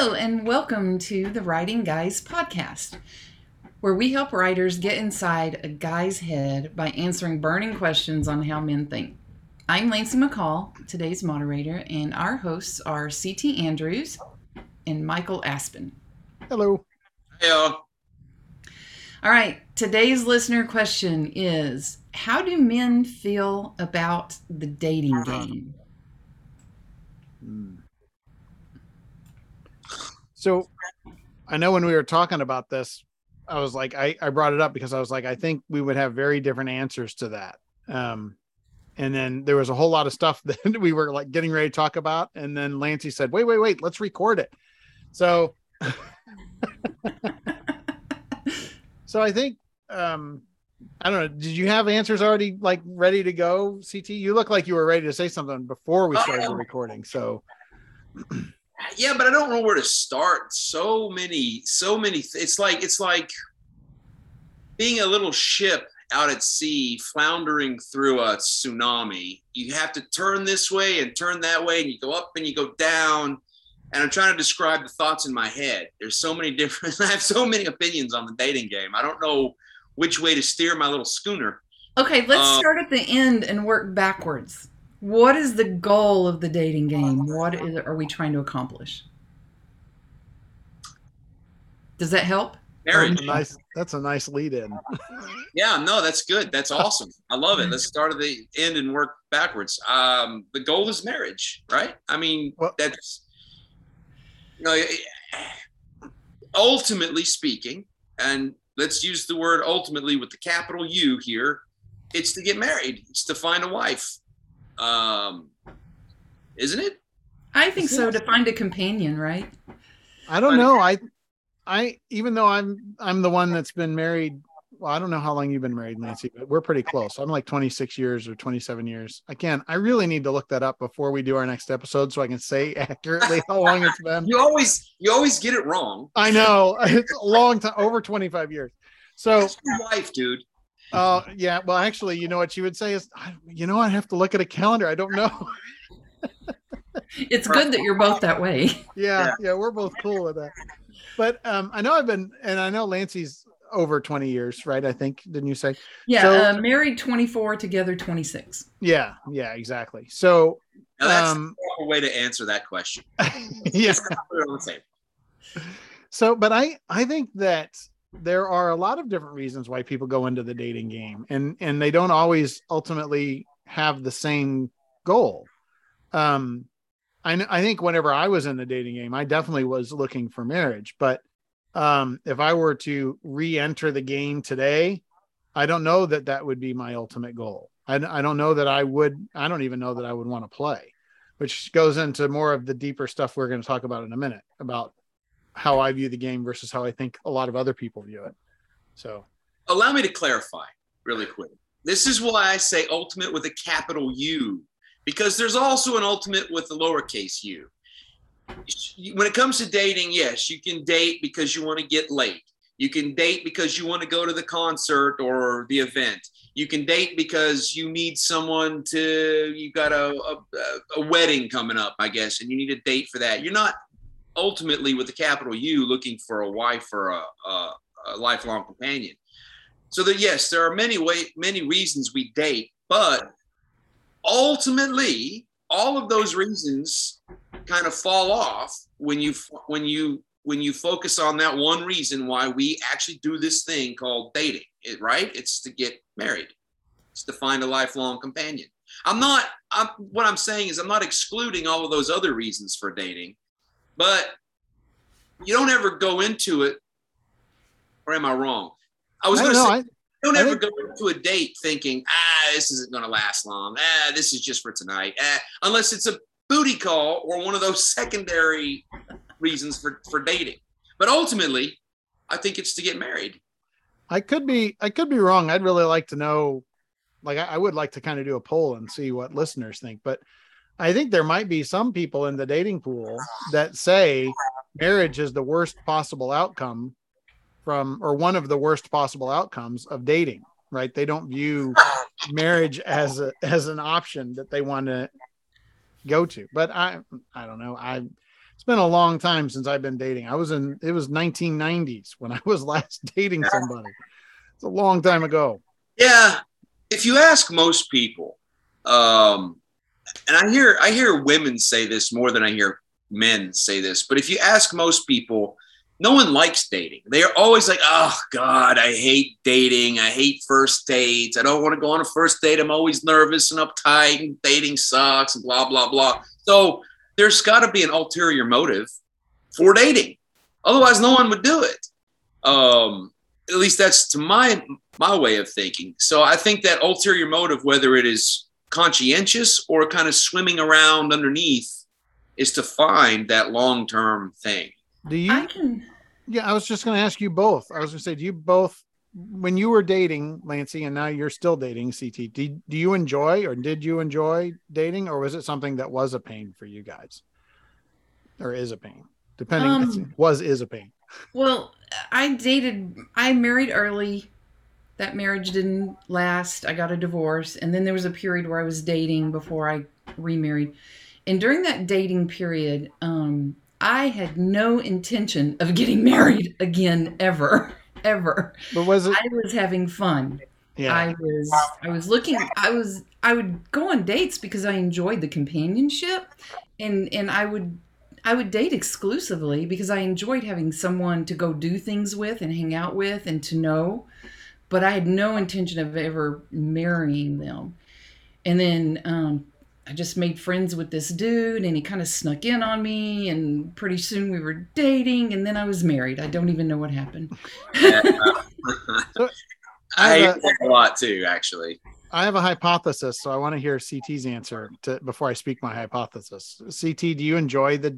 Hello, and welcome to the Writing Guys podcast, where we help writers get inside a guy's head by answering burning questions on how men think. I'm Lancy McCall, today's moderator, and our hosts are CT Andrews and Michael Aspen. Hello. Hey, All right, today's listener question is How do men feel about the dating game? Hmm. So I know when we were talking about this, I was like, I, I brought it up because I was like, I think we would have very different answers to that. Um, and then there was a whole lot of stuff that we were like getting ready to talk about. And then Lancy said, wait, wait, wait, let's record it. So, so I think, um, I don't know. Did you have answers already like ready to go? CT, you look like you were ready to say something before we started oh. recording. So, yeah, but I don't know where to start. So many, so many. Th- it's like it's like being a little ship out at sea, floundering through a tsunami. You have to turn this way and turn that way, and you go up and you go down. And I'm trying to describe the thoughts in my head. There's so many different. I have so many opinions on the dating game. I don't know which way to steer my little schooner. Okay, let's um, start at the end and work backwards. What is the goal of the dating game? What is, are we trying to accomplish? Does that help? Marriage. That's a nice, that's a nice lead in. yeah, no, that's good. That's awesome. I love it. Let's start at the end and work backwards. Um, the goal is marriage, right? I mean, well, that's you know, ultimately speaking, and let's use the word ultimately with the capital U here. It's to get married. It's to find a wife um, isn't it? I think so. To find a companion, right? I don't know. I, I even though I'm I'm the one that's been married. Well, I don't know how long you've been married, Lancy, but we're pretty close. I'm like 26 years or 27 years. Again, I really need to look that up before we do our next episode so I can say accurately how long it's been. You always you always get it wrong. I know it's a long time, over 25 years. So, your wife, dude. Oh uh, yeah. Well, actually, you know what she would say is, you know, I have to look at a calendar. I don't know. it's good that you're both that way. Yeah, yeah, yeah, we're both cool with that. But um, I know I've been, and I know Lancy's over 20 years, right? I think didn't you say? Yeah, so, uh, married 24, together 26. Yeah, yeah, exactly. So now that's um, a way to answer that question. yeah. So, but I I think that there are a lot of different reasons why people go into the dating game and and they don't always ultimately have the same goal. Um i i think whenever i was in the dating game i definitely was looking for marriage but um if i were to re-enter the game today i don't know that that would be my ultimate goal. I, I don't know that i would i don't even know that i would want to play which goes into more of the deeper stuff we're going to talk about in a minute about how I view the game versus how I think a lot of other people view it. So, allow me to clarify really quick. This is why I say ultimate with a capital U, because there's also an ultimate with a lowercase u. When it comes to dating, yes, you can date because you want to get late. You can date because you want to go to the concert or the event. You can date because you need someone to, you've got a, a, a wedding coming up, I guess, and you need a date for that. You're not ultimately with a capital U looking for a wife or a, a, a lifelong companion. So that yes, there are many way many reasons we date, but ultimately all of those reasons kind of fall off when you when you when you focus on that one reason why we actually do this thing called dating right? It's to get married. It's to find a lifelong companion. I'm not I'm, what i'm saying is i'm not excluding all of those other reasons for dating but you don't ever go into it, or am I wrong? I was going to say, I, don't I ever think... go into a date thinking, ah, this isn't going to last long. Ah, this is just for tonight. Ah, unless it's a booty call or one of those secondary reasons for, for dating. But ultimately, I think it's to get married. I could be, I could be wrong. I'd really like to know, like, I, I would like to kind of do a poll and see what listeners think. But I think there might be some people in the dating pool that say marriage is the worst possible outcome from, or one of the worst possible outcomes of dating, right? They don't view marriage as a, as an option that they want to go to. But I, I don't know. I, it's been a long time since I've been dating. I was in it was 1990s when I was last dating somebody. It's a long time ago. Yeah, if you ask most people, um, and I hear I hear women say this more than I hear men say this, but if you ask most people, no one likes dating. They are always like, "Oh God, I hate dating. I hate first dates. I don't want to go on a first date. I'm always nervous and uptight, and dating sucks, and blah blah blah." So there's got to be an ulterior motive for dating. Otherwise, no one would do it. Um, at least that's to my my way of thinking. So I think that ulterior motive, whether it is conscientious or kind of swimming around underneath, is to find that long term thing. Do you? I can. Yeah, I was just going to ask you both. I was going to say, do you both, when you were dating Lancy and now you're still dating CT, do, do you enjoy or did you enjoy dating or was it something that was a pain for you guys? Or is a pain? Depending, Um, was is a pain. Well, I dated, I married early. That marriage didn't last. I got a divorce. And then there was a period where I was dating before I remarried. And during that dating period, um, I had no intention of getting married again, ever, ever. But was it? I was having fun. Yeah. I was I was looking I was I would go on dates because I enjoyed the companionship and and I would I would date exclusively because I enjoyed having someone to go do things with and hang out with and to know but I had no intention of ever marrying them. And then um I just made friends with this dude and he kind of snuck in on me and pretty soon we were dating and then I was married. I don't even know what happened. I I hate a- a lot too, actually. I have a hypothesis, so I want to hear CT's answer to before I speak my hypothesis. CT, do you enjoy the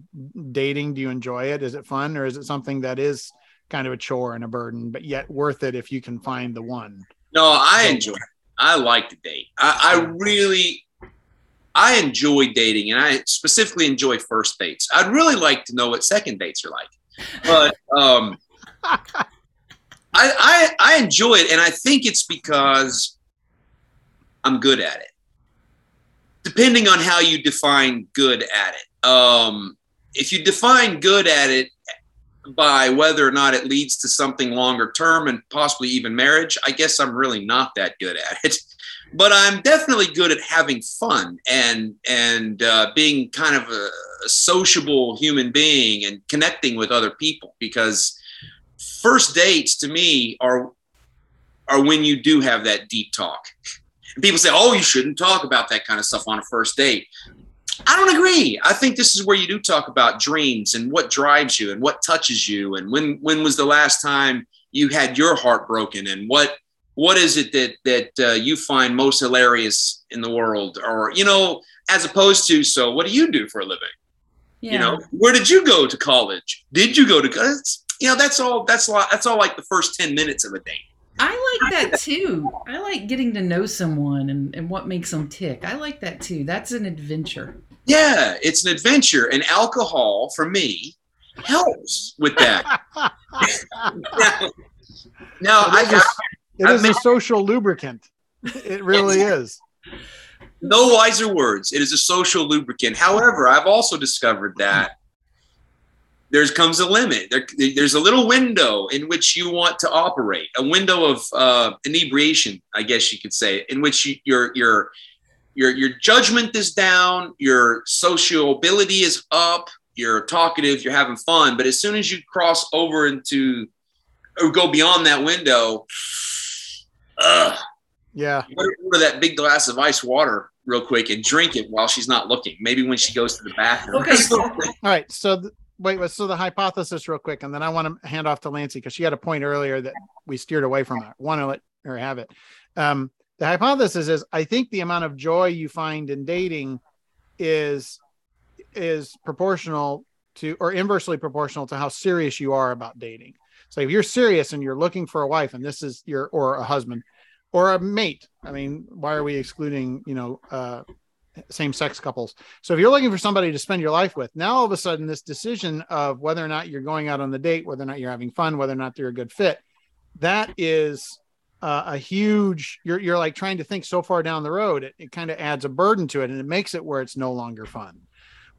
dating? Do you enjoy it? Is it fun, or is it something that is kind of a chore and a burden, but yet worth it if you can find the one? No, I enjoy it. I like to date. I, I really, I enjoy dating, and I specifically enjoy first dates. I'd really like to know what second dates are like, but um, I, I I enjoy it, and I think it's because I'm good at it. Depending on how you define good at it, um, if you define good at it by whether or not it leads to something longer term and possibly even marriage, I guess I'm really not that good at it. But I'm definitely good at having fun and and uh, being kind of a, a sociable human being and connecting with other people because first dates to me are are when you do have that deep talk. And people say, "Oh, you shouldn't talk about that kind of stuff on a first date." I don't agree. I think this is where you do talk about dreams and what drives you and what touches you and when when was the last time you had your heart broken and what what is it that that uh, you find most hilarious in the world or you know as opposed to so what do you do for a living Yeah. you know where did you go to college did you go to college you know that's all that's all that's all like the first 10 minutes of a date I like that too. I like getting to know someone and, and what makes them tick. I like that too. That's an adventure. yeah it's an adventure and alcohol for me helps with that now, now I, It is a- it I've a social lubricant. It really is. no wiser words. It is a social lubricant. However, I've also discovered that there comes a limit. There, there's a little window in which you want to operate, a window of uh, inebriation, I guess you could say, in which you, your your your your judgment is down, your sociability is up, you're talkative, you're having fun. But as soon as you cross over into or go beyond that window, ugh, Yeah. order order that big glass of ice water real quick and drink it while she's not looking. Maybe when she goes to the bathroom. Okay, so- All right. So th- wait, so the hypothesis real quick, and then I want to hand off to Lancy because she had a point earlier that we steered away from that. Want to let her have it. Um, the hypothesis is I think the amount of joy you find in dating is is proportional to or inversely proportional to how serious you are about dating. So if you're serious and you're looking for a wife and this is your or a husband or a mate, I mean, why are we excluding, you know, uh same sex couples? So if you're looking for somebody to spend your life with, now all of a sudden this decision of whether or not you're going out on the date, whether or not you're having fun, whether or not they're a good fit, that is uh, a huge you're you're like trying to think so far down the road it, it kind of adds a burden to it and it makes it where it's no longer fun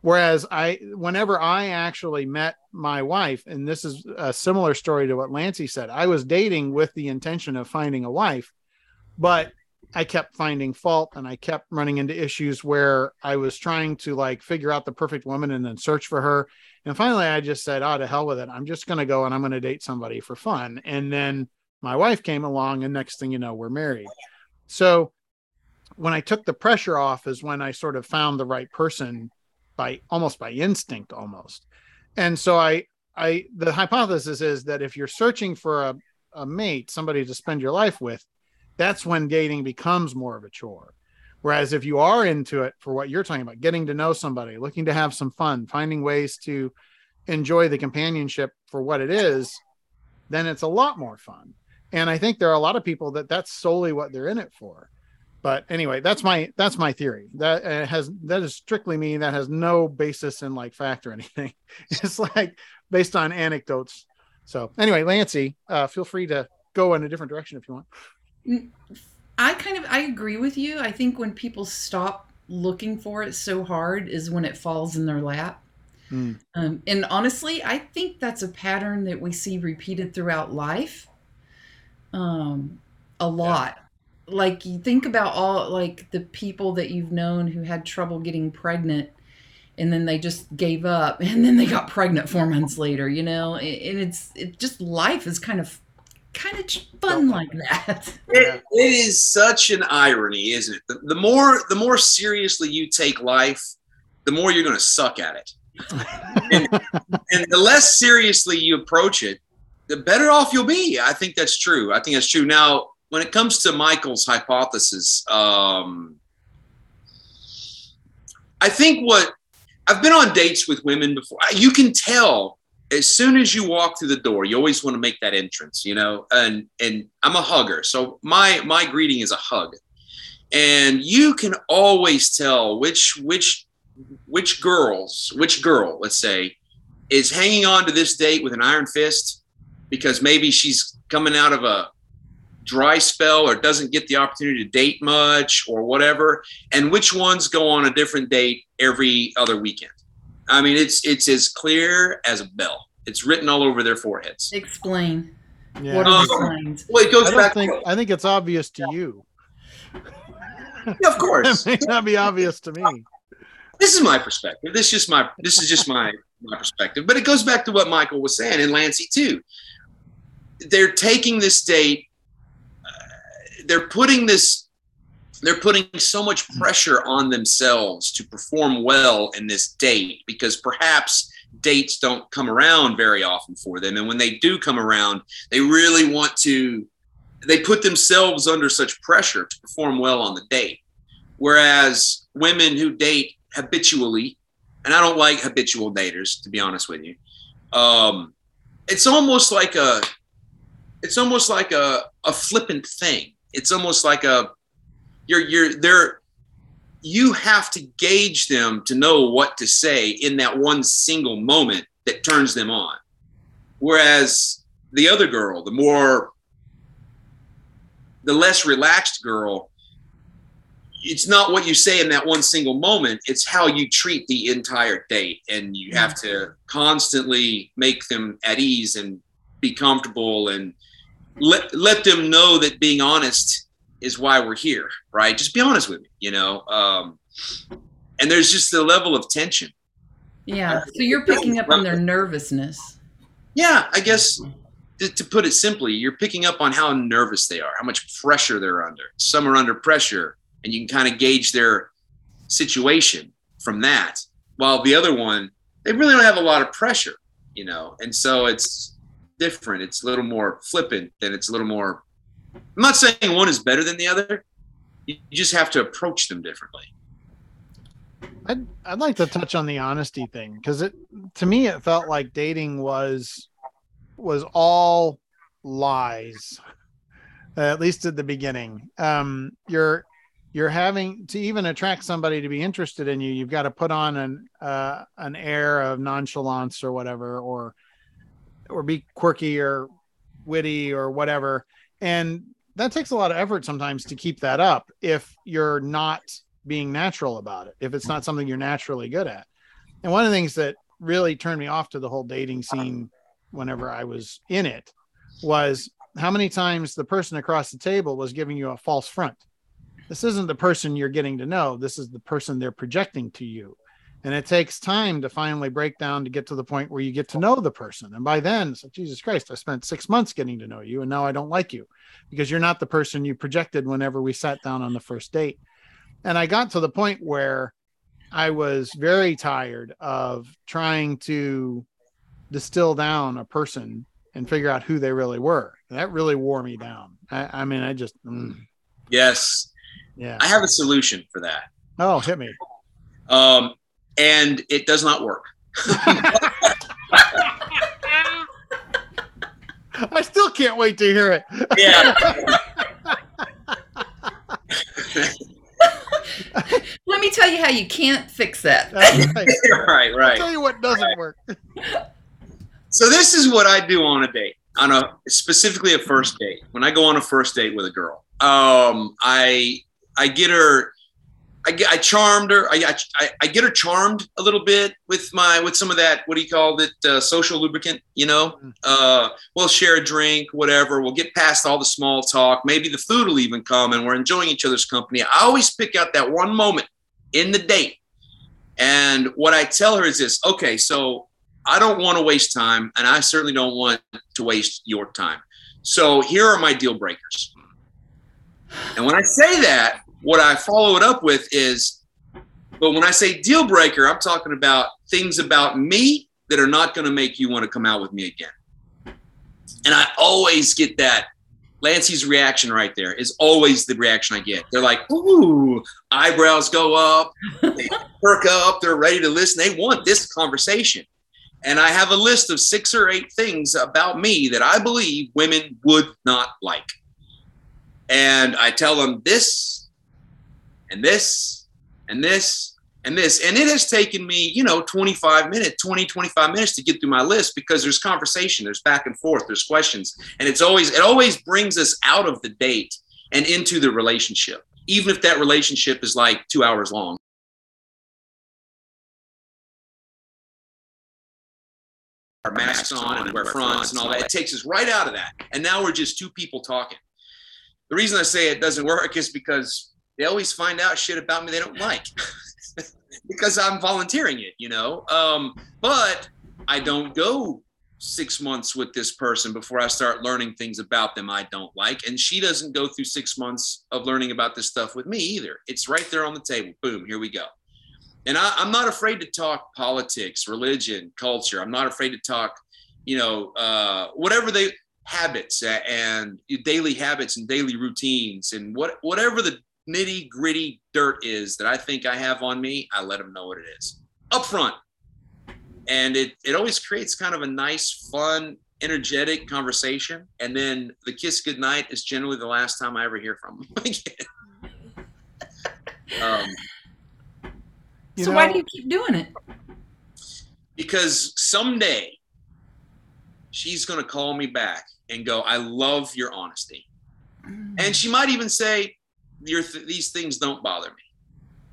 Whereas I, whenever I actually met my wife, and this is a similar story to what Lancy said, I was dating with the intention of finding a wife, but I kept finding fault and I kept running into issues where I was trying to like figure out the perfect woman and then search for her. And finally, I just said, oh, to hell with it. I'm just going to go and I'm going to date somebody for fun. And then my wife came along, and next thing you know, we're married. So when I took the pressure off, is when I sort of found the right person by almost by instinct almost and so i i the hypothesis is that if you're searching for a, a mate somebody to spend your life with that's when dating becomes more of a chore. Whereas if you are into it for what you're talking about getting to know somebody looking to have some fun finding ways to enjoy the companionship for what it is then it's a lot more fun. And i think there are a lot of people that that's solely what they're in it for. But anyway that's my that's my theory. That uh, has that is strictly me. That has no basis in like fact or anything. It's like based on anecdotes. So anyway lancy uh, feel free to go in a different direction if you want i kind of i agree with you. I think when people stop looking for it so hard is when it falls in their lap. Mm. um, and honestly i think that's a pattern that we see repeated throughout life um, a lot. Like you think about all like the people that you've known who had trouble getting pregnant and then they just gave up and then they got pregnant four months later you know? And it's it just life is kind of kind of fun like that. It, it is such an irony isn't it? The, the more the more seriously you take life the more you're going to suck at it. And, and the less seriously you approach it the better off you'll be. I think that's true. I think that's true. Now when it comes to Michael's hypothesis, um, I think what I've been on dates with women before. You can tell as soon as you walk through the door, you always want to make that entrance, you know. And and I'm a hugger, so my my greeting is a hug, and you can always tell which which which girls which girl, let's say, is hanging on to this date with an iron fist because maybe she's coming out of a dry spell or doesn't get the opportunity to date much or whatever and which ones go on a different date every other weekend i mean it's it's as clear as a bell. It's written all over their foreheads. Explain. Yeah. what are um, well it goes I back think, to, i think it's obvious to you. Yeah, of course. It may not be obvious to me. This is my perspective. This is just my this is just my my perspective. But it goes back to what michael was saying and lancy too. They're taking this date they're putting this they're putting so much pressure on themselves to perform well in this date because perhaps dates don't come around very often for them. And when they do come around they really want to they put themselves under such pressure to perform well on the date. Whereas women who date habitually and i don't like habitual daters to be honest with you um, it's almost like a it's almost like a, a flippant thing. It's almost like a you're you're there you have to gauge them to know what to say in that one single moment that turns them on. Whereas the other girl the more the less relaxed girl it's not what you say in that one single moment it's how you treat the entire date. And you mm-hmm. have to constantly make them at ease and be comfortable and let let them know that being honest is why we're here, right? Just be honest with me, you know. Um, and there's just the level of tension. Yeah. So you're picking up on their nervousness. Yeah, I guess to, to put it simply, you're picking up on how nervous they are, how much pressure they're under. Some are under pressure, and you can kind of gauge their situation from that. While the other one, they really don't have a lot of pressure, you know. And so it's different. It's a little more flippant and it's a little more. I'm not saying one is better than the other. You just have to approach them differently. I'd I'd like to touch on the honesty thing because it to me it felt like dating was was all lies, at least at the beginning. Um, you're you're having to even attract somebody to be interested in you. You've got to put on an uh, an air of nonchalance or whatever, or or be quirky or witty or whatever. And that takes a lot of effort sometimes to keep that up if you're not being natural about it, if it's not something you're naturally good at. And one of the things that really turned me off to the whole dating scene whenever I was in it was how many times the person across the table was giving you a false front. This isn't the person you're getting to know. This is the person they're projecting to you. And it takes time to finally break down to get to the point where you get to know the person. And by then, it's like, Jesus Christ, I spent six months getting to know you. And now I don't like you because you're not the person you projected whenever we sat down on the first date. And I got to the point where I was very tired of trying to distill down a person and figure out who they really were. That really wore me down. I, I mean, I just, mm, Yes. yeah. I have a solution for that. Oh, hit me. Um, and it does not work. I still can't wait to hear it. Yeah. Let me tell you how you can't fix that. That's right. right, I'll tell you what doesn't work. So this is what I do on a date, on a specifically a first date. When I go on a first date with a girl, um, I I get her, I I charmed her. I, I I get her charmed a little bit with my with some of that. What do you call it? Uh, social lubricant. You know, uh, we'll share a drink, whatever. We'll get past all the small talk. Maybe the food will even come, and we're enjoying each other's company. I always pick out that one moment in the date, and what I tell her is this: Okay, so I don't want to waste time, and I certainly don't want to waste your time. So here are my deal breakers. And when I say that, what I follow it up with is, but when I say deal breaker, I'm talking about things about me that are not going to make you want to come out with me again. And I always get that. Lancy's reaction right there is always the reaction I get. They're like, ooh, eyebrows go up, they perk up, they're ready to listen. They want this conversation. And I have a list of six or eight things about me that I believe women would not like. And I tell them this and this and this and this. And it has taken me, you know, 25 minutes, 20, 25 minutes to get through my list because there's conversation, there's back and forth, there's questions. And it's always, it always brings us out of the date and into the relationship, even if that relationship is like two hours long. our masks on and wear fronts and all that. It takes us right out of that. And now we're just two people talking. The reason I say it doesn't work is because they always find out shit about me they don't like because I'm volunteering it, you know. Um, but I don't go six months with this person before I start learning things about them I don't like. And she doesn't go through six months of learning about this stuff with me either. It's right there on the table. Boom, here we go and I, am not afraid to talk politics, religion, culture. I'm not afraid to talk, you know, uh, whatever they habits and daily habits and daily routines and what whatever the nitty gritty dirt is that I think I have on me. I let them know what it is up front, and it it always creates kind of a nice, fun, energetic conversation. And then the kiss goodnight is generally the last time I ever hear from them again. um, so know, why do you keep doing it? because someday she's going to call me back and go, I love your honesty. And she might even say, your th- these things don't bother me.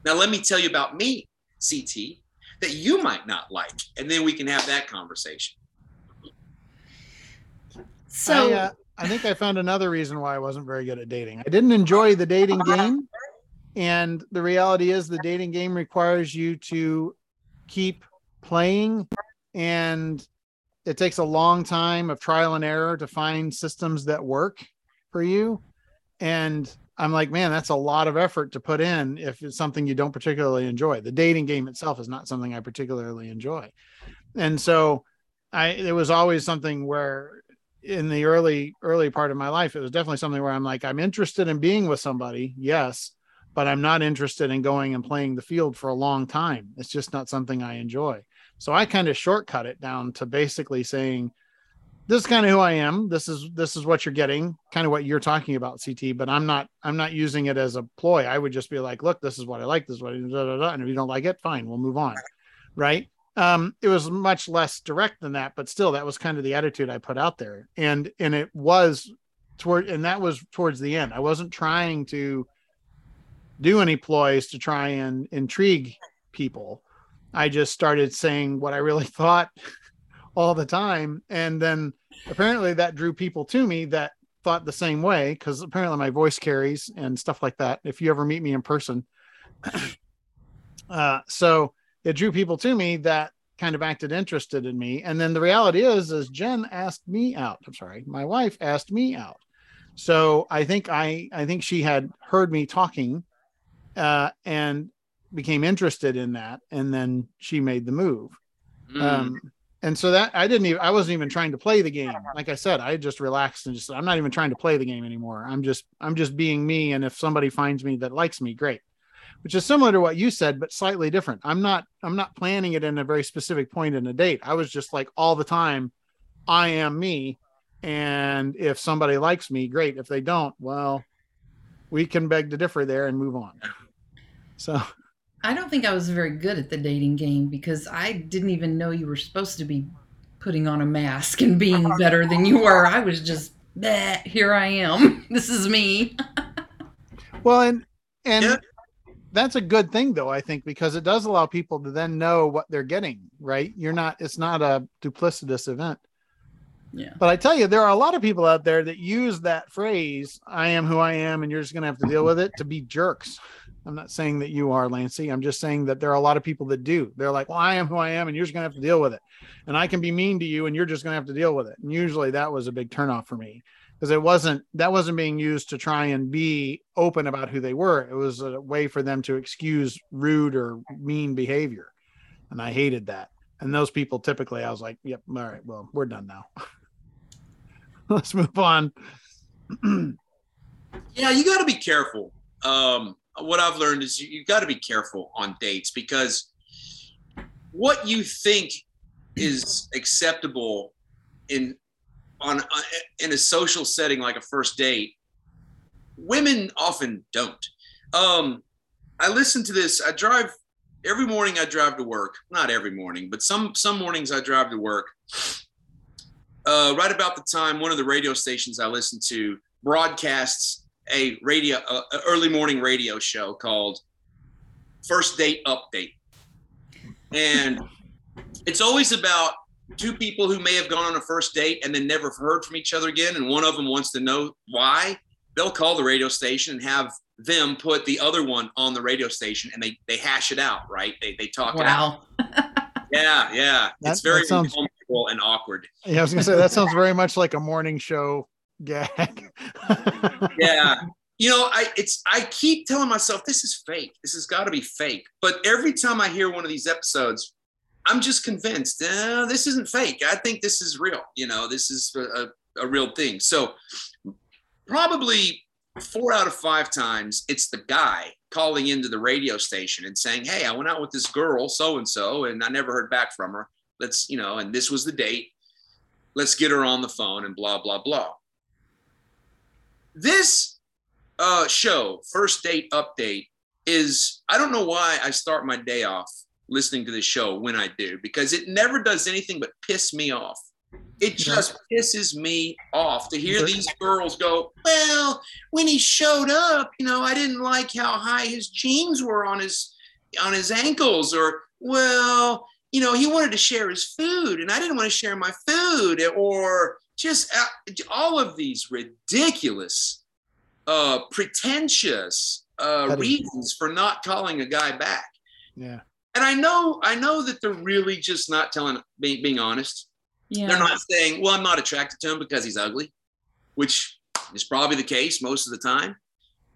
Now, let me tell you about me, CT, that you might not like. And then we can have that conversation. so I, uh, I think I found another reason why I wasn't very good at dating. I didn't enjoy the dating game. And the reality is, the dating game requires you to keep playing, and it takes a long time of trial and error to find systems that work for you. And I'm like, man, that's a lot of effort to put in if it's something you don't particularly enjoy. The dating game itself is not something I particularly enjoy. And so I, it was always something where in the early early part of my life it was definitely something where i'm like i'm interested in being with somebody yes but i'm not interested in going and playing the field for a long time it's just not something i enjoy so i kind of shortcut it down to basically saying this is kind of who i am. This is this is what you're getting kind of what you're talking about ct but i'm not i'm not using it as a ploy. I would just be like look this is what i like this is what I, da, da, da, and if you don't like it fine we'll move on right? Um it was much less direct than that but still that was kind of the attitude i put out there and and it was toward and that was towards the end. I wasn't trying to do any ploys to try and intrigue people. I just started saying what I really thought all the time. And then apparently that drew people to me that thought the same way because apparently my voice carries and stuff like that. If you ever meet me in person. uh, so it drew people to me that kind of acted interested in me. And then the reality is, is Jen asked me out. I'm sorry, my wife asked me out. So I think I I think she had heard me talking uh, and became interested in that, and then she made the move. Mm. Um, and so that I didn't even I wasn't even trying to play the game. Uh-huh. Like I said, I just relaxed and just I'm not even trying to play the game anymore. I'm just I'm just being me. And if somebody finds me that likes me, great. Which is similar to what you said, but slightly different. I'm not I'm not planning it in a very specific point in a date. I was just like all the time, I am me. And if somebody likes me, great. If they don't, well, we can beg to differ there and move on. So I don't think I was very good at the dating game because I didn't even know you were supposed to be putting on a mask and being better than you were. I was just, that here I am. This is me. Well, and and Yeah. that's a good thing though, I think, because it does allow people to then know what they're getting, right? You're not it's not a duplicitous event. Yeah. But I tell you, there are a lot of people out there that use that phrase, I am who I am, and you're just gonna have to deal with it to be jerks. I'm not saying that you are, Lancy. I'm just saying that there are a lot of people that do. They're like, Well, I am who I am, and you're just gonna have to deal with it. And I can be mean to you, and you're just gonna have to deal with it. And usually that was a big turnoff for me because it wasn't that wasn't being used to try and be open about who they were. It was a way for them to excuse rude or mean behavior. And I hated that. And those people typically I was like, yep, all right, well, we're done now. Let's move on. Yeah, you got to be careful. Um, what I've learned is you, you got to be careful on dates because what you think is acceptable in on uh, in a social setting like a first date, women often don't. Um, I listen to this. I drive every morning. I drive to work. Not every morning, but some some mornings I drive to work. Uh, right about the time one of the radio stations I listen to broadcasts a radio uh, a early morning radio show called First Date Update, and it's always about two people who may have gone on a first date and then never heard from each other again, and one of them wants to know why. They'll call the radio station and have them put the other one on the radio station, and they they hash it out, right? They they talk it out. Wow. Yeah, yeah. That- it's very that sounds- uncomfortable and awkward. Yeah, I was gonna say that sounds very much like a morning show gag. yeah. You know i it's i keep telling myself this is fake. This has got to be fake. But every time i hear one of these episodes i'm just convinced eh, this isn't fake. I think this is real. You know this is a, a, a real thing. So probably four out of five times it's the guy calling into the radio station and saying hey i went out with this girl so and so and i never heard back from her. Let's you know and this was the date. Let's get her on the phone and blah blah blah this uh, show, First Date Update, is I don't know why I start my day off listening to this show when I do, because it never does anything but piss me off. It just pisses me off to hear these girls go, Well, when he showed up, you know, I didn't like how high his jeans were on his on his ankles, or well, you know, he wanted to share his food and I didn't want to share my food, or just uh, all of these ridiculous, uh, pretentious uh, reasons for not calling a guy back. yeah. And I know, I know that they're really just not telling, being, being honest. Yeah. They're not saying, "Well, I'm not attracted to him because he's ugly," which is probably the case most of the time.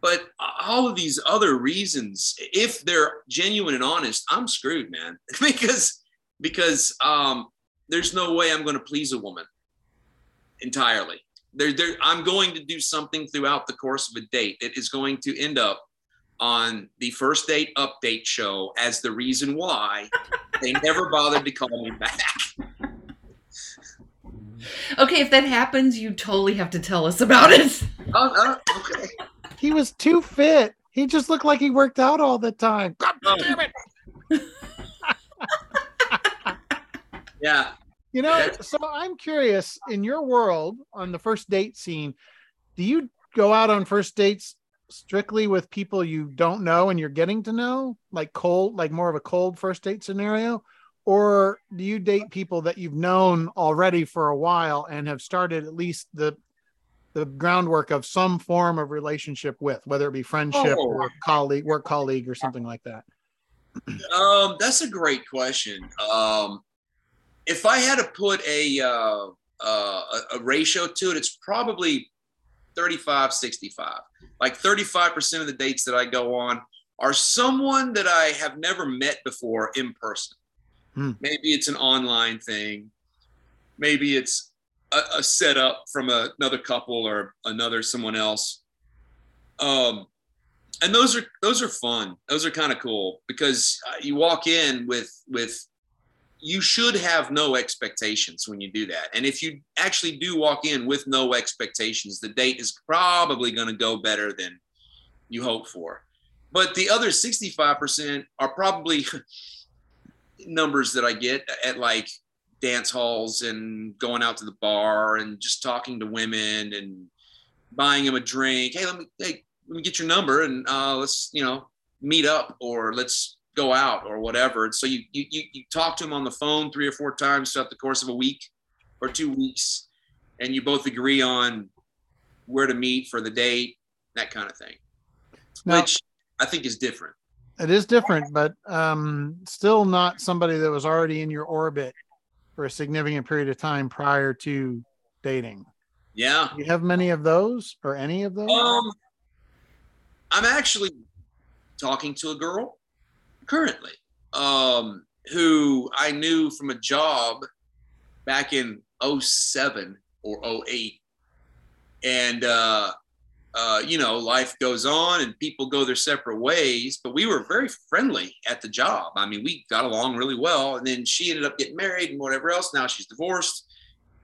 But all of these other reasons, if they're genuine and honest, I'm screwed, man. because because um, there's no way I'm going to please a woman entirely. There, there, I'm going to do something throughout the course of a date that is going to end up on the first date update show as the reason why they never bothered to call me back. Okay, if that happens, you totally have to tell us about it. Oh, oh, okay. He was too fit. He just looked like he worked out all the time. God damn it. Yeah. You know, so I'm curious in your world on the first date scene, do you go out on first dates strictly with people you don't know and you're getting to know, like cold, like more of a cold first date scenario? Or do you date people that you've known already for a while and have started at least the the groundwork of some form of relationship with, whether it be friendship Oh. or colleague, work colleague, or something like that? Um, that's a great question. Um, if I had to put a, uh, uh, a, ratio to it, it's probably 35, 65. Like 35% of the dates that I go on are someone that I have never met before in person. Hmm. Maybe it's an online thing. Maybe it's a, a setup from a, another couple or another someone else. Um, and those are those are fun. Those are kind of cool because uh, you walk in with with you should have no expectations when you do that. And if you actually do walk in with no expectations, the date is probably going to go better than you hope for. But the other 65% are probably numbers that I get at like dance halls and going out to the bar and just talking to women and buying them a drink. Hey, let me hey, let me get your number and uh, let's you know meet up or let's go out or whatever. And so you you you, talk to them on the phone three or four times throughout the course of a week or two weeks, and you both agree on where to meet for the date, that kind of thing, Now- which I think is different. It is different, but um, still not somebody that was already in your orbit for a significant period of time prior to dating. Yeah. Do you have many of those or any of those? Um, I'm actually talking to a girl currently, um, who I knew from a job back in 07 or 08. And, uh, uh, you know, life goes on and people go their separate ways, but we were very friendly at the job. I mean, we got along really well. And then she ended up getting married and whatever else. Now she's divorced,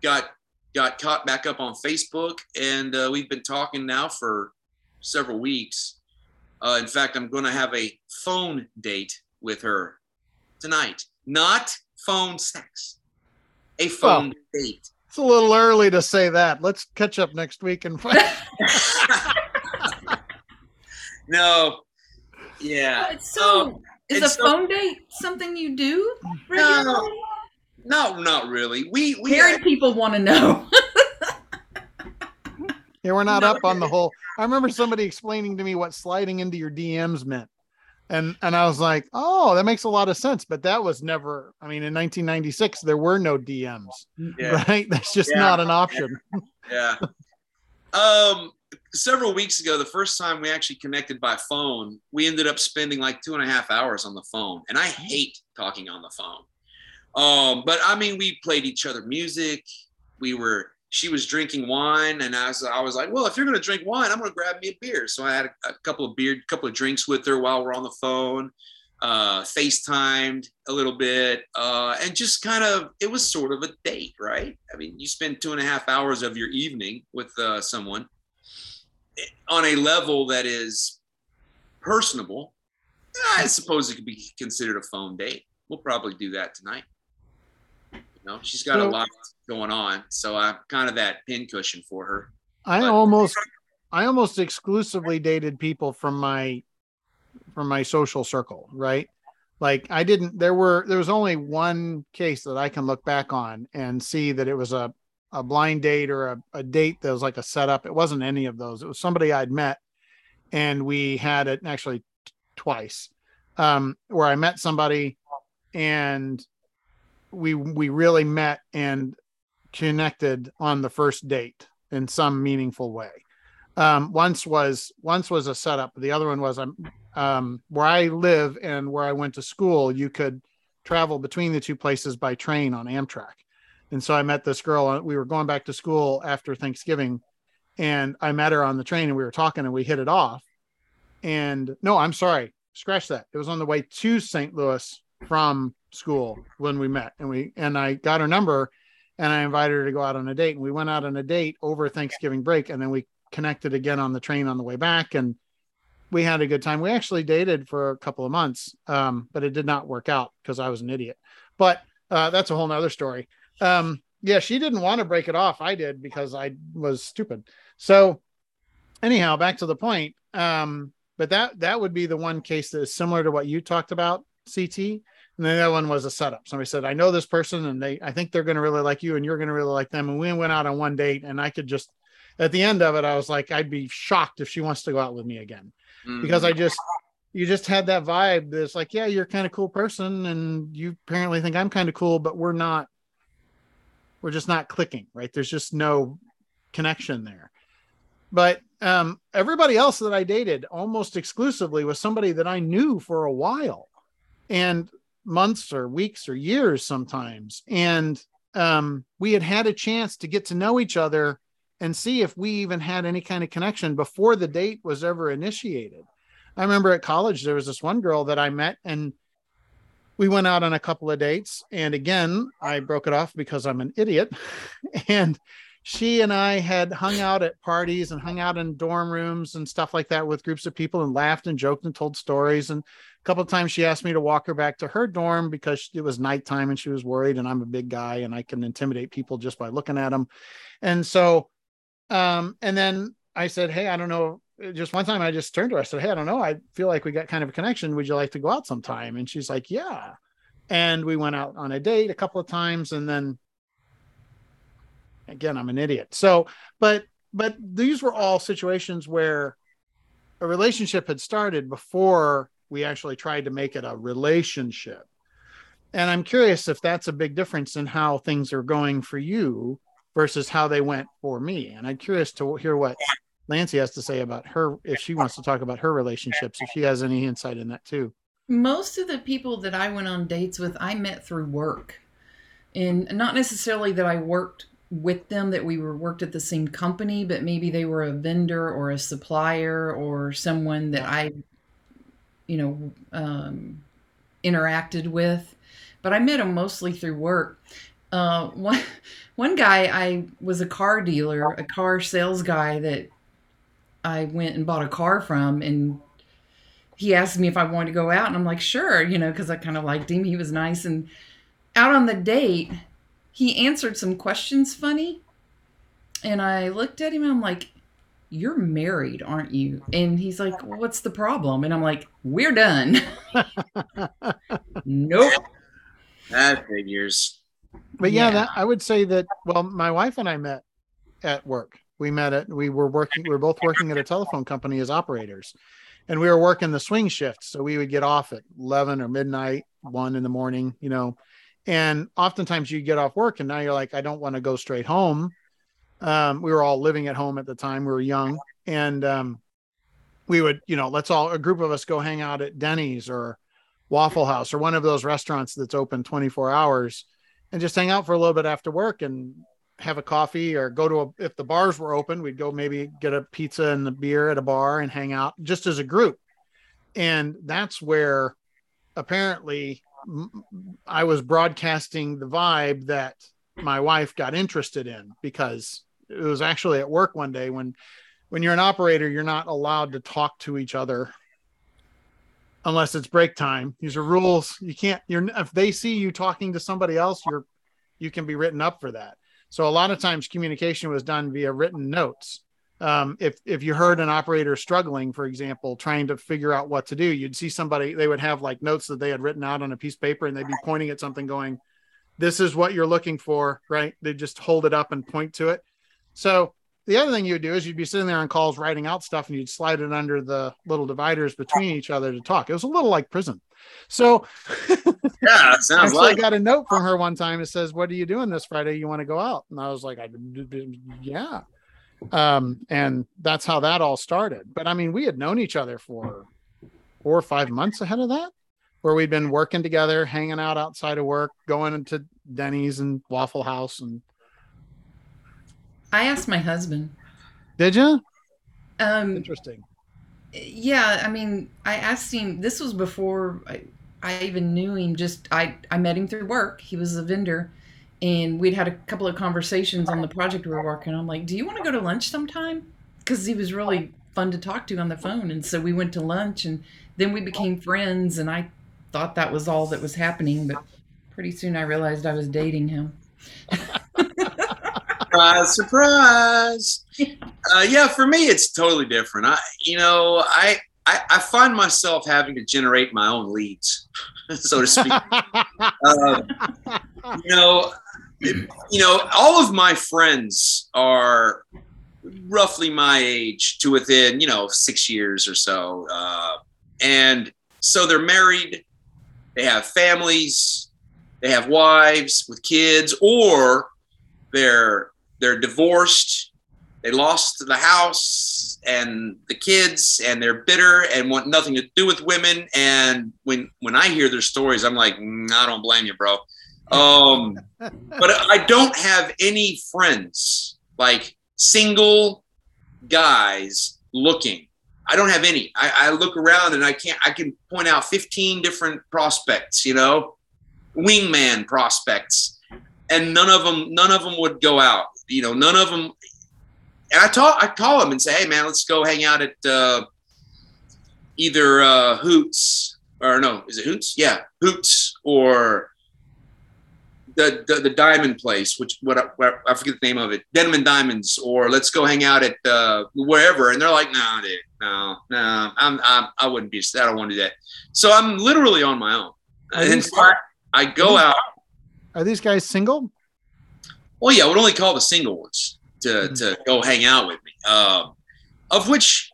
got got caught back up on Facebook, and uh, we've been talking now for several weeks. Uh, in fact, I'm going to have a phone date with her tonight. Not phone sex, a phone date. It's a little early to say that. Let's catch up next week and find. no, yeah, But so, Um, is a so- phone date something you do regularly? no, not really. We we Married people want to know. Yeah, we're not No. up on the whole. I remember somebody explaining to me what sliding into your DMs meant. And and I was like, "Oh, that makes a lot of sense." But that was never. I mean, in 1996, there were no DMs, yeah. right? That's just Yeah. not an option. Yeah. Um, several weeks ago, the first time we actually connected by phone, we ended up spending like two and a half hours on the phone, and I hate talking on the phone. Um, but I mean, we played each other music. We were. She was drinking wine, and I was. I was like, "Well, if you're gonna drink wine, I'm gonna grab me a beer." So I had a, a couple of beer, couple of drinks with her while we're on the phone. Uh, FaceTimed a little bit, uh, and just kind of. It was sort of a date, right? I mean, you spend two and a half hours of your evening with uh, someone on a level that is personable. I suppose it could be considered a phone date. We'll probably do that tonight. You know, she's got a lot going on, so I'm kind of that pincushion for her. I But- almost I almost exclusively dated people from my from my social circle, right? Like I didn't there were there was only one case that I can look back on and see that it was a a blind date or a, a date that was like a setup. It wasn't any of those. It was somebody I'd met and we had it actually t- twice. Um where I met somebody and we we really met and connected on the first date in some meaningful way. Um, once was once was a setup. The other one was um, um, where I live and where I went to school. You could travel between the two places by train on Amtrak, and so I met this girl. uh, We were going back to school after Thanksgiving, and I met her on the train, and we were talking, and we hit it off. And no, I'm sorry, scratch that. It was on the way to St. Louis from school when we met, and we and I got her number and I invited her to go out on a date. And we went out on a date over Thanksgiving break, and then we connected again on the train on the way back, and we had a good time. We actually dated for a couple of months, um, but it did not work out because I was an idiot. But uh, that's a whole nother story. Um, yeah, she didn't want to break it off. I did because I was stupid. So, anyhow, back to the point. um, but that that would be the one case that is similar to what you talked about, CT. And then the other one was a setup. Somebody said, I know this person and they I think they're gonna really like you and you're gonna really like them. And we went out on one date and I could just at the end of it, I was like, I'd be shocked if she wants to go out with me again. Mhm. Because I just you just had that vibe that's like, yeah, you're kind of cool person, and you apparently think I'm kind of cool, but we're not, we're just not clicking, right? There's just no connection there. But um, everybody else that I dated almost exclusively was somebody that I knew for a while and months or weeks or years sometimes. And um, we had had a chance to get to know each other and see if we even had any kind of connection before the date was ever initiated. I remember at college, there was this one girl that I met and we went out on a couple of dates. And again, I broke it off because I'm an idiot. and she and I had hung out at parties and hung out in dorm rooms and stuff like that with groups of people and laughed and joked and told stories. And a couple of times she asked me to walk her back to her dorm because it was nighttime and she was worried. And I'm a big guy and I can intimidate people just by looking at them. And so, um, and then I said, Hey, I don't know. Just one time I just turned to her. I said, Hey, I don't know. I feel like we got kind of a connection. Would you like to go out sometime? And she's like, Yeah. And we went out on a date a couple of times and then again i'm an idiot so but but these were all situations where a relationship had started before we actually tried to make it a relationship. And i'm curious if that's a big difference in how things are going for you versus how they went for me. And i'm curious to hear what Lancy has to say about her if she wants to talk about her relationships if she has any insight in that too. Most of the people that I went on dates with, I met through work. And not necessarily that I worked with them, that we were worked at the same company, but maybe they were a vendor or a supplier or someone that I, you know, um, interacted with. But I met him mostly through work. Uh, one, one guy, I was a car dealer, a car sales guy that I went and bought a car from, and he asked me if I wanted to go out, and I'm like, sure, you know, because I kind of liked him. He was nice. And out on the date, he answered some questions funny. And I looked at him and I'm like, you're married, aren't you? And he's like, well, what's the problem? And I'm like, we're done. nope. that figures. but yeah, Yeah. that I would say that. Well, my wife and I met at work. We met at we were working. We were both working at a telephone company as operators, and we were working the swing shift. So we would get off at eleven or midnight, one in the morning. You know, and oftentimes you get off work, and now you're like, I don't want to go straight home. Um, we were all living at home at the time. We were young, and um, we would, you know, let's all a group of us go hang out at Denny's or Waffle House or one of those restaurants that's open 24 hours and just hang out for a little bit after work and have a coffee or go to a if the bars were open we'd go maybe get a pizza and a beer at a bar and hang out just as a group and that's where apparently I was broadcasting the vibe that my wife got interested in because it was actually at work one day when when you're an operator you're not allowed to talk to each other unless it's break time. These are rules. You can't. You're if they see you talking to somebody else, you're you can be written up for that. So a lot of times communication was done via written notes. Um, if if you heard an operator struggling, for example, trying to figure out what to do, you'd see somebody. They would have like notes that they had written out on a piece of paper, and they'd be pointing at something, going, "This is what you're looking for." Right? They just hold it up and point to it. So the other thing you would do is you'd be sitting there on calls writing out stuff and you'd slide it under the little dividers between each other to talk. It was a little like prison. So Yeah, it sounds actually I got a note from her one time. It says, What are you doing this Friday? You want to go out? And I was like, I yeah. Um, and that's how that all started. But I mean, we had known each other for four or five months ahead of that, where we'd been working together, hanging out outside of work, going into Denny's and Waffle House and I asked my husband. did you? Um, Interesting. yeah, I mean, I asked him. This was before I, I even knew him. Just I, I met him through work. He was a vendor, and we'd had a couple of conversations on the project we were working. on. I'm like, "Do you want to go to lunch sometime?" Because he was really fun to talk to on the phone, and so we went to lunch, and then we became friends. And I thought that was all that was happening, but pretty soon I realized I was dating him. surprise, surprise. Uh, yeah, for me, it's totally different. I, you know, I, I, I find myself having to generate my own leads, so to speak. uh, you know, you know, all of my friends are roughly my age to within, you know, six years or so, uh, and so they're married, they have families, they have wives with kids, or they're they're divorced, they lost the house and the kids, and they're bitter and want nothing to do with women. And when when I hear their stories, I'm like, mm, I don't blame you, bro. Um, but I don't have any friends like single guys looking. I don't have any. I, I look around and I can't. I can point out 15 different prospects. You know, wingman prospects, and none of them. None of them would go out. You know, none of them. And I talk. I call them and say, "Hey, man, let's go hang out at uh, either uh, Hoots or no, is it Hoots? Yeah, Hoots or the, the, the diamond place, which what I, I, forget the name of it, Denim and Diamonds, or let's go hang out at uh, wherever. And they're like, no, nah, dude, no, no, I'm, I'm I wouldn't be. I don't want to do that. So I'm literally on my own. And so I, I go out. Are these guys single? Well, yeah, I would only call the single ones to mm-hmm. to go hang out with me. Um, of which,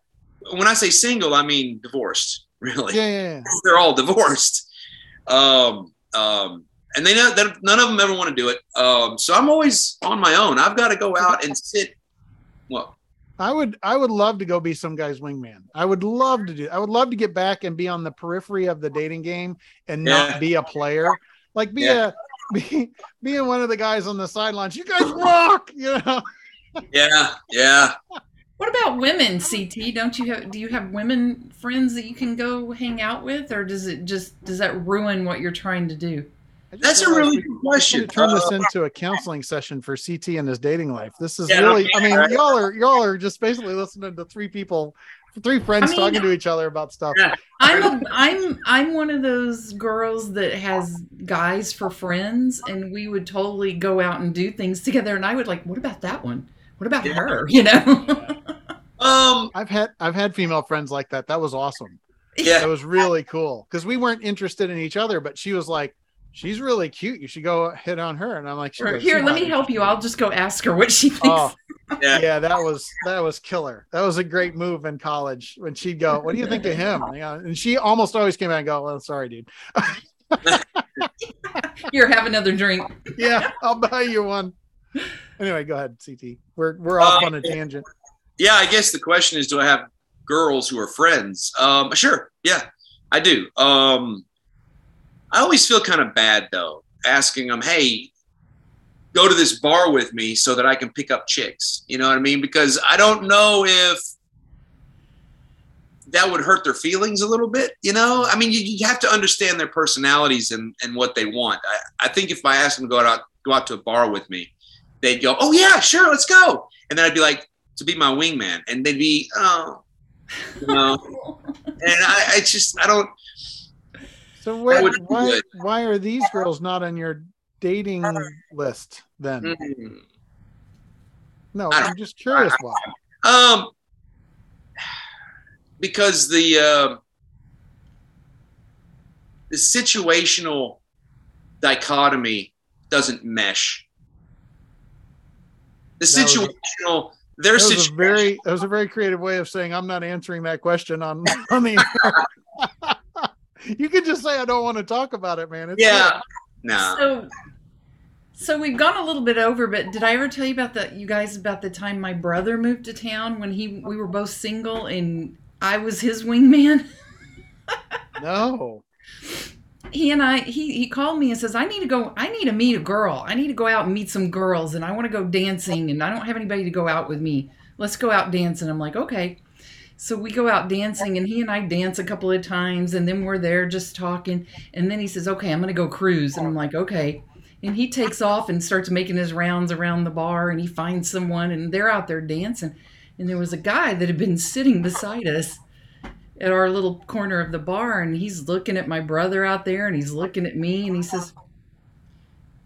when I say single, I mean divorced. Really, yeah, yeah, yeah. they're all divorced. Um, um, and they know that none of them ever want to do it. Um, so I'm always on my own. I've got to go out and sit. Well, I would I would love to go be some guy's wingman. I would love to do. I would love to get back and be on the periphery of the dating game and not yeah. be a player. Like be yeah. a be being one of the guys on the sidelines. You guys rock, you know. yeah, yeah. What about women, CT? Don't you have do you have women friends that you can go hang out with or does it just does that ruin what you're trying to do? That's a really good question. Turn this uh, into a counseling session for CT and his dating life. This is yeah, really, I mean, y'all are y'all are just basically listening to three people, three friends I mean, talking to each other about stuff. Yeah. I'm a, I'm I'm one of those girls that has guys for friends, and we would totally go out and do things together. And I would like, what about that one? What about yeah. her? You know. um, I've had I've had female friends like that. That was awesome. Yeah, it was really cool because we weren't interested in each other, but she was like she's really cute. You should go hit on her. And I'm like, sure, here, let me help you. I'll just go ask her what she thinks. Oh, yeah. yeah, that was that was killer. That was a great move in college when she'd go, "What do you think of him?" And she almost always came out and go, "Well, sorry, dude." Here, have another drink. yeah, I'll buy you one. Anyway, go ahead, CT. We're we're off uh, on a tangent. Yeah, I guess the question is, do I have girls who are friends? Um, sure. Yeah, I do. Um, I always feel kind of bad though, asking them, hey, go to this bar with me so that I can pick up chicks. You know what I mean? Because I don't know if that would hurt their feelings a little bit. You know, I mean, you, you have to understand their personalities and, and what they want. I, I think if I asked them to go out, go out to a bar with me, they'd go, oh yeah, sure, let's go. And then I'd be like, to be my wingman. And they'd be, oh, you know, and I, I just, I don't, so where, why why are these girls not on your dating list then? Mm-hmm. No, I'm just curious why. Um, because the uh, the situational dichotomy doesn't mesh. The situational, their situation. Very, that was a very creative way of saying I'm not answering that question on on the. you can just say I don't want to talk about it, man. It's yeah. No. So, so we've gone a little bit over, but did I ever tell you about the you guys about the time my brother moved to town when he we were both single and I was his wingman? no. He and I he he called me and says I need to go I need to meet a girl. I need to go out and meet some girls and I want to go dancing and I don't have anybody to go out with me. Let's go out dancing. I'm like, "Okay." So we go out dancing, and he and I dance a couple of times, and then we're there just talking. And then he says, Okay, I'm going to go cruise. And I'm like, Okay. And he takes off and starts making his rounds around the bar, and he finds someone, and they're out there dancing. And there was a guy that had been sitting beside us at our little corner of the bar, and he's looking at my brother out there, and he's looking at me, and he says,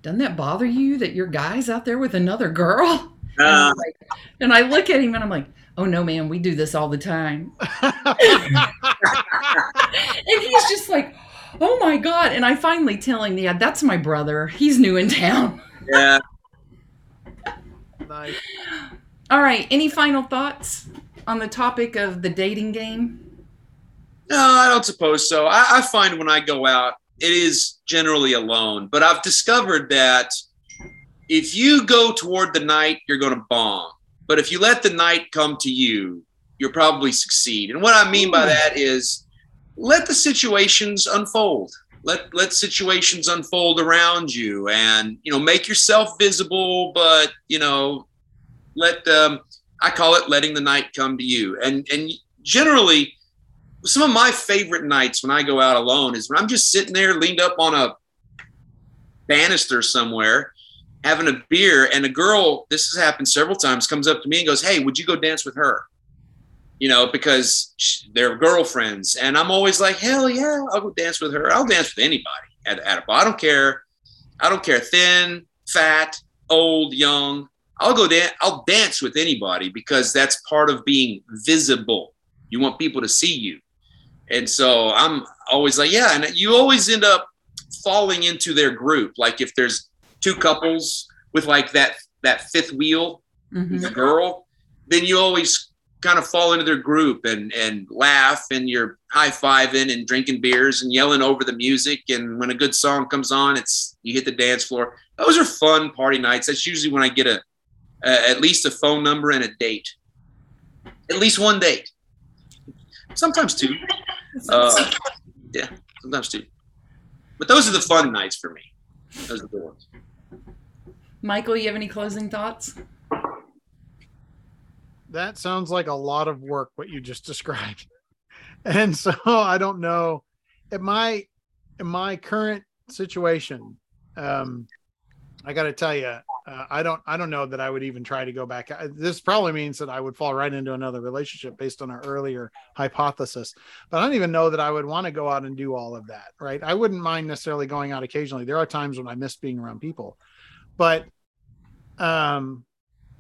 Doesn't that bother you that your guy's out there with another girl? And, Uh, I'm like- and I look at him and I'm like, oh no, man, we do this all the time. And he's just like, oh my God. And I finally tell him, yeah, that's my brother. He's new in town. yeah. nice. All right. Any final thoughts on the topic of the dating game? No, I don't suppose so. I, I find when I go out, it is generally alone. But I've discovered that if you go toward the night, you're going to bomb. But if you let the night come to you, you'll probably succeed. And what I mean by that is let the situations unfold. Let let situations unfold around you, and you know make yourself visible. But you know, let um, I call it letting the night come to you. And and generally, some of my favorite nights when I go out alone is when I'm just sitting there leaned up on a banister somewhere having a beer and a girl this has happened several times comes up to me and goes hey would you go dance with her? You know because they're girlfriends and i'm always like hell yeah i'll go dance with her. I'll dance with anybody at, at a bar. I don't care. I don't care. Thin fat old young. I'll go dance i'll dance with anybody because that's part of being visible. You want people to see you. And so i'm always like yeah and you always end up falling into their group. Like if there's two couples with like that that fifth wheel Mhm. the girl, then you always kind of fall into their group and and laugh and you're high fiving and drinking beers and yelling over the music. And when a good song comes on, it's you hit the dance floor. Those are fun party nights. That's usually when I get a, a at least a phone number and a date. At least one date. Sometimes two. Uh, yeah, sometimes two. But those are the fun nights for me. Those are the ones. Michael, you have any closing thoughts? that sounds like a lot of work what you just described. And so i don't know. In my in my current situation um i got to tell you uh, i don't i don't know that i would even try to go back. This probably means that i would fall right into another relationship based on our earlier hypothesis but i don't even know that i would want to go out and do all of that right? I wouldn't mind necessarily going out occasionally. There are times when i miss being around people but um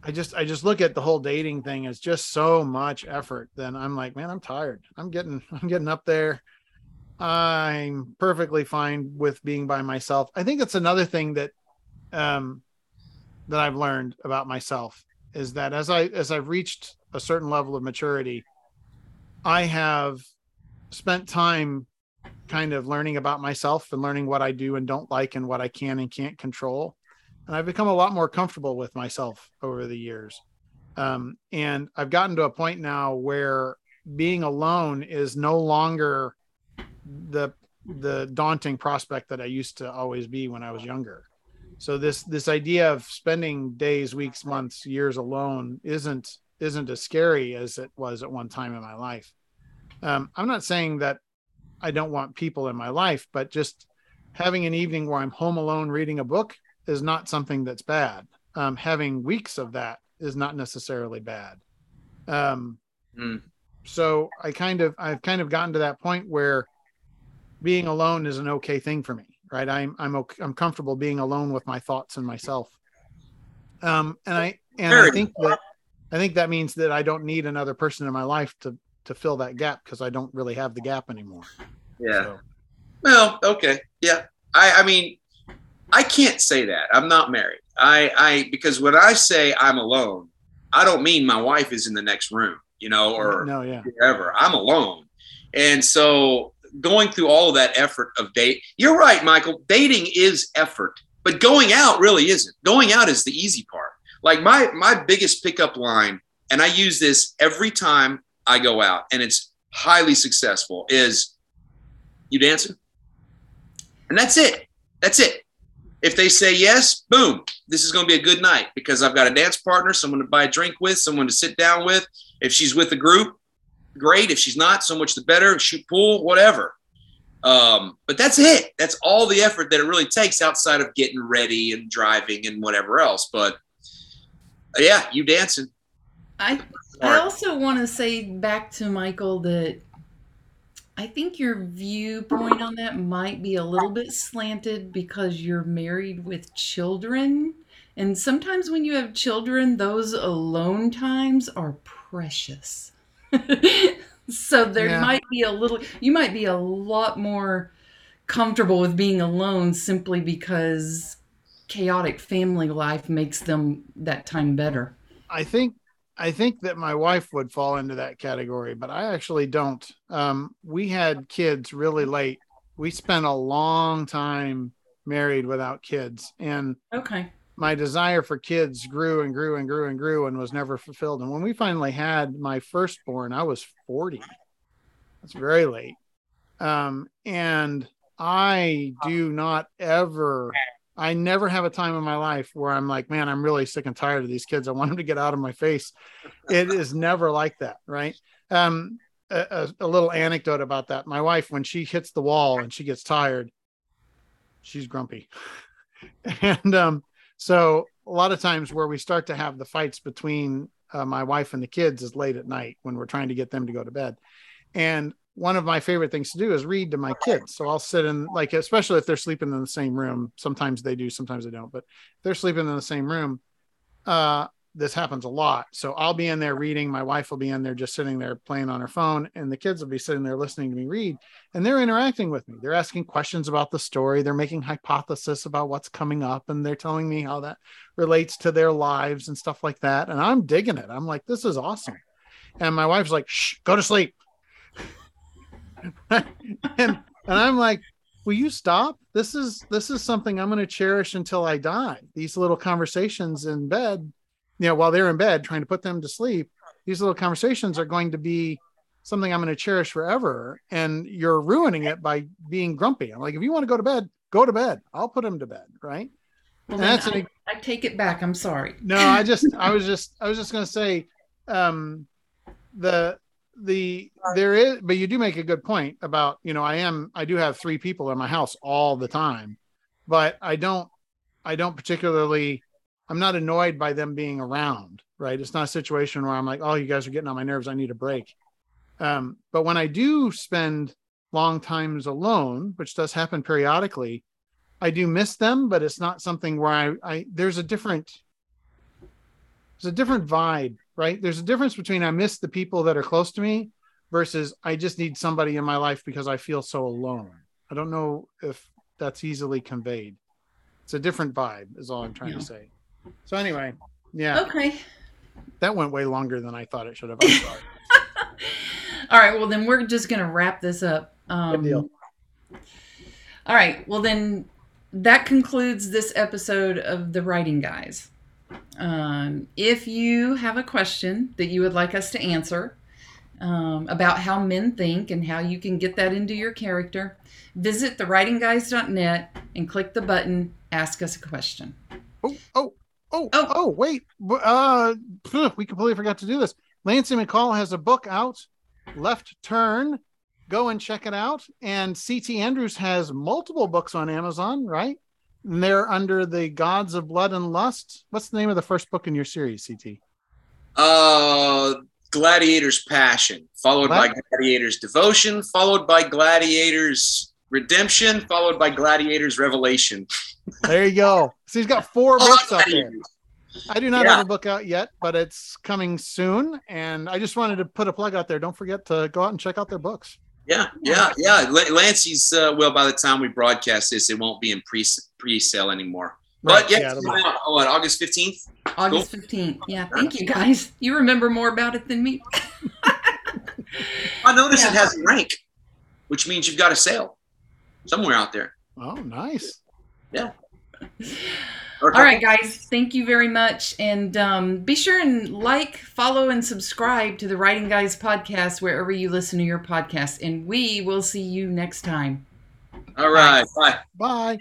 I just I just look at the whole dating thing as just so much effort. Then I'm like, man, I'm tired. I'm getting I'm getting up there. I'm perfectly fine with being by myself. I think that's another thing that um that I've learned about myself is that as I as I've reached a certain level of maturity, I have spent time kind of learning about myself and learning what I do and don't like and what I can and can't control and I've become a lot more comfortable with myself over the years. Um, and I've gotten to a point now where being alone is no longer the the daunting prospect that I used to always be when I was younger. So this this idea of spending days, weeks, months, years alone isn't isn't as scary as it was at one time in my life. Um, I'm not saying that I don't want people in my life, but just having an evening where I'm home alone reading a book is not something that's bad. Um, having weeks of that is not necessarily bad. Um, Mm. so I kind of I've kind of gotten to that point where being alone is an okay thing for me, right? I'm I'm okay, I'm comfortable being alone with my thoughts and myself. Um, and I and I think that I think that means that I don't need another person in my life to to fill that gap because I don't really have the gap anymore. Yeah. So, Well, okay. Yeah. I, I mean, I can't say that. I'm not married. I, I, because when I say I'm alone, I don't mean my wife is in the next room, you know, or no, yeah. whatever. I'm alone. And so going through all of that effort of date, you're right, Michael. Dating is effort, but going out really isn't. Going out is the easy part. Like my my biggest pickup line, and I use this every time I go out, and it's highly successful, is you dancing? And that's it. That's it. If they say yes, boom, this is going to be a good night because I've got a dance partner, someone to buy a drink with, someone to sit down with. If she's with a group, great. If she's not, so much the better. Shoot pool, whatever. Um, but that's it. That's all the effort that it really takes outside of getting ready and driving and whatever else. But yeah, you dancing. I I also want to say back to Michael that I think your viewpoint on that might be a little bit slanted because you're married with children And sometimes when you have children, those alone times are precious. so there Yeah. might be a little, you might be a lot more comfortable with being alone simply because chaotic family life makes them that time better. I think I think that my wife would fall into that category, but I actually don't. Um, we had kids really late. We spent a long time married without kids, and Okay. my desire for kids grew and grew and grew and grew and was never fulfilled. And when we finally had my firstborn, I was 40. That's very late. Um, and I do not ever, I never have a time in my life where I'm like, man, I'm really sick and tired of these kids. I want them to get out of my face. It is never like that. Right. Um, a, a, little anecdote about that. My wife, when she hits the wall and she gets tired, she's grumpy. and um, so a lot of times where we start to have the fights between uh, my wife and the kids is late at night when we're trying to get them to go to bed. And one of my favorite things to do is read to my kids. So I'll sit in like, especially if they're sleeping in the same room. Sometimes they do, sometimes they don't, but they're sleeping in the same room. Uh, this happens a lot. So I'll be in there reading. My wife will be in there just sitting there playing on her phone, and the kids will be sitting there listening to me read. And they're interacting with me. They're asking questions about the story. They're making hypothesis about what's coming up, and they're telling me how that relates to their lives and stuff like that. And I'm digging it. I'm like, this is awesome. And my wife's like, shh, go to sleep. and and I'm like, will you stop? This is this is something I'm going to cherish until I die. These little conversations in bed, you know, while they're in bed trying to put them to sleep, these little conversations are going to be something I'm going to cherish forever. And you're ruining it by being grumpy. I'm like, if you want to go to bed, go to bed. I'll put him to bed, right? Well, that's an I, I take it back. I'm sorry. no i just i was just i was just going to say um the the there is but you do make a good point about you know i am i do have three people in my house all the time but i don't i don't particularly i'm not annoyed by them being around right? It's not a situation where i'm like oh you guys are getting on my nerves. I need a break. Um but when i do spend long times alone which does happen periodically i do miss them but it's not something where i, I there's a different there's a different vibe, right? There's a difference between I miss the people that are close to me versus I just need somebody in my life because I feel so alone. I don't know if that's easily conveyed. It's a different vibe, is all I'm trying Yeah. to say. So anyway, yeah, Okay. that went way longer than I thought it should have. All right. Well, then we're just going to wrap this up. Um, Good deal. All right. Well, then that concludes this episode of the Writing Guys. Um, if you have a question that you would like us to answer um, about how men think and how you can get that into your character, visit thewritingguys.net and click the button Ask Us a Question. Oh, oh, oh, Oh. oh, wait. Uh, we completely forgot to do this. Lancy McCall has a book out, Left Turn. Go and check it out. And CT Andrews has multiple books on Amazon, right? And they're under the Gods of Blood and Lust. What's the name of the first book in your series, CT? Uh, Gladiator's Passion, followed by Gladiator's Devotion, followed by Gladiator's Redemption, followed by Gladiator's Revelation. There you go. So he's got four books out there. I do not Yeah. have a book out yet, but it's coming soon. And I just wanted to put a plug out there. Don't forget to go out and check out their books. Yeah, yeah, yeah. La- Lancy's, uh, well, by the time we broadcast this, it won't be in pre pre sale anymore. Right, But yeah, yeah, it's it'll be- coming out, oh, what, August 15th? August 15th. Yeah. Thank you, guys. You remember more about it than me. I noticed it has a rank, which means you've got a sale somewhere out there. Oh, nice. Or a All right, guys. Thank you very much. And um, be sure and like, follow, and subscribe to the Writing Guys podcast wherever you listen to your podcast. And we will see you next time. All right. Bye. Bye.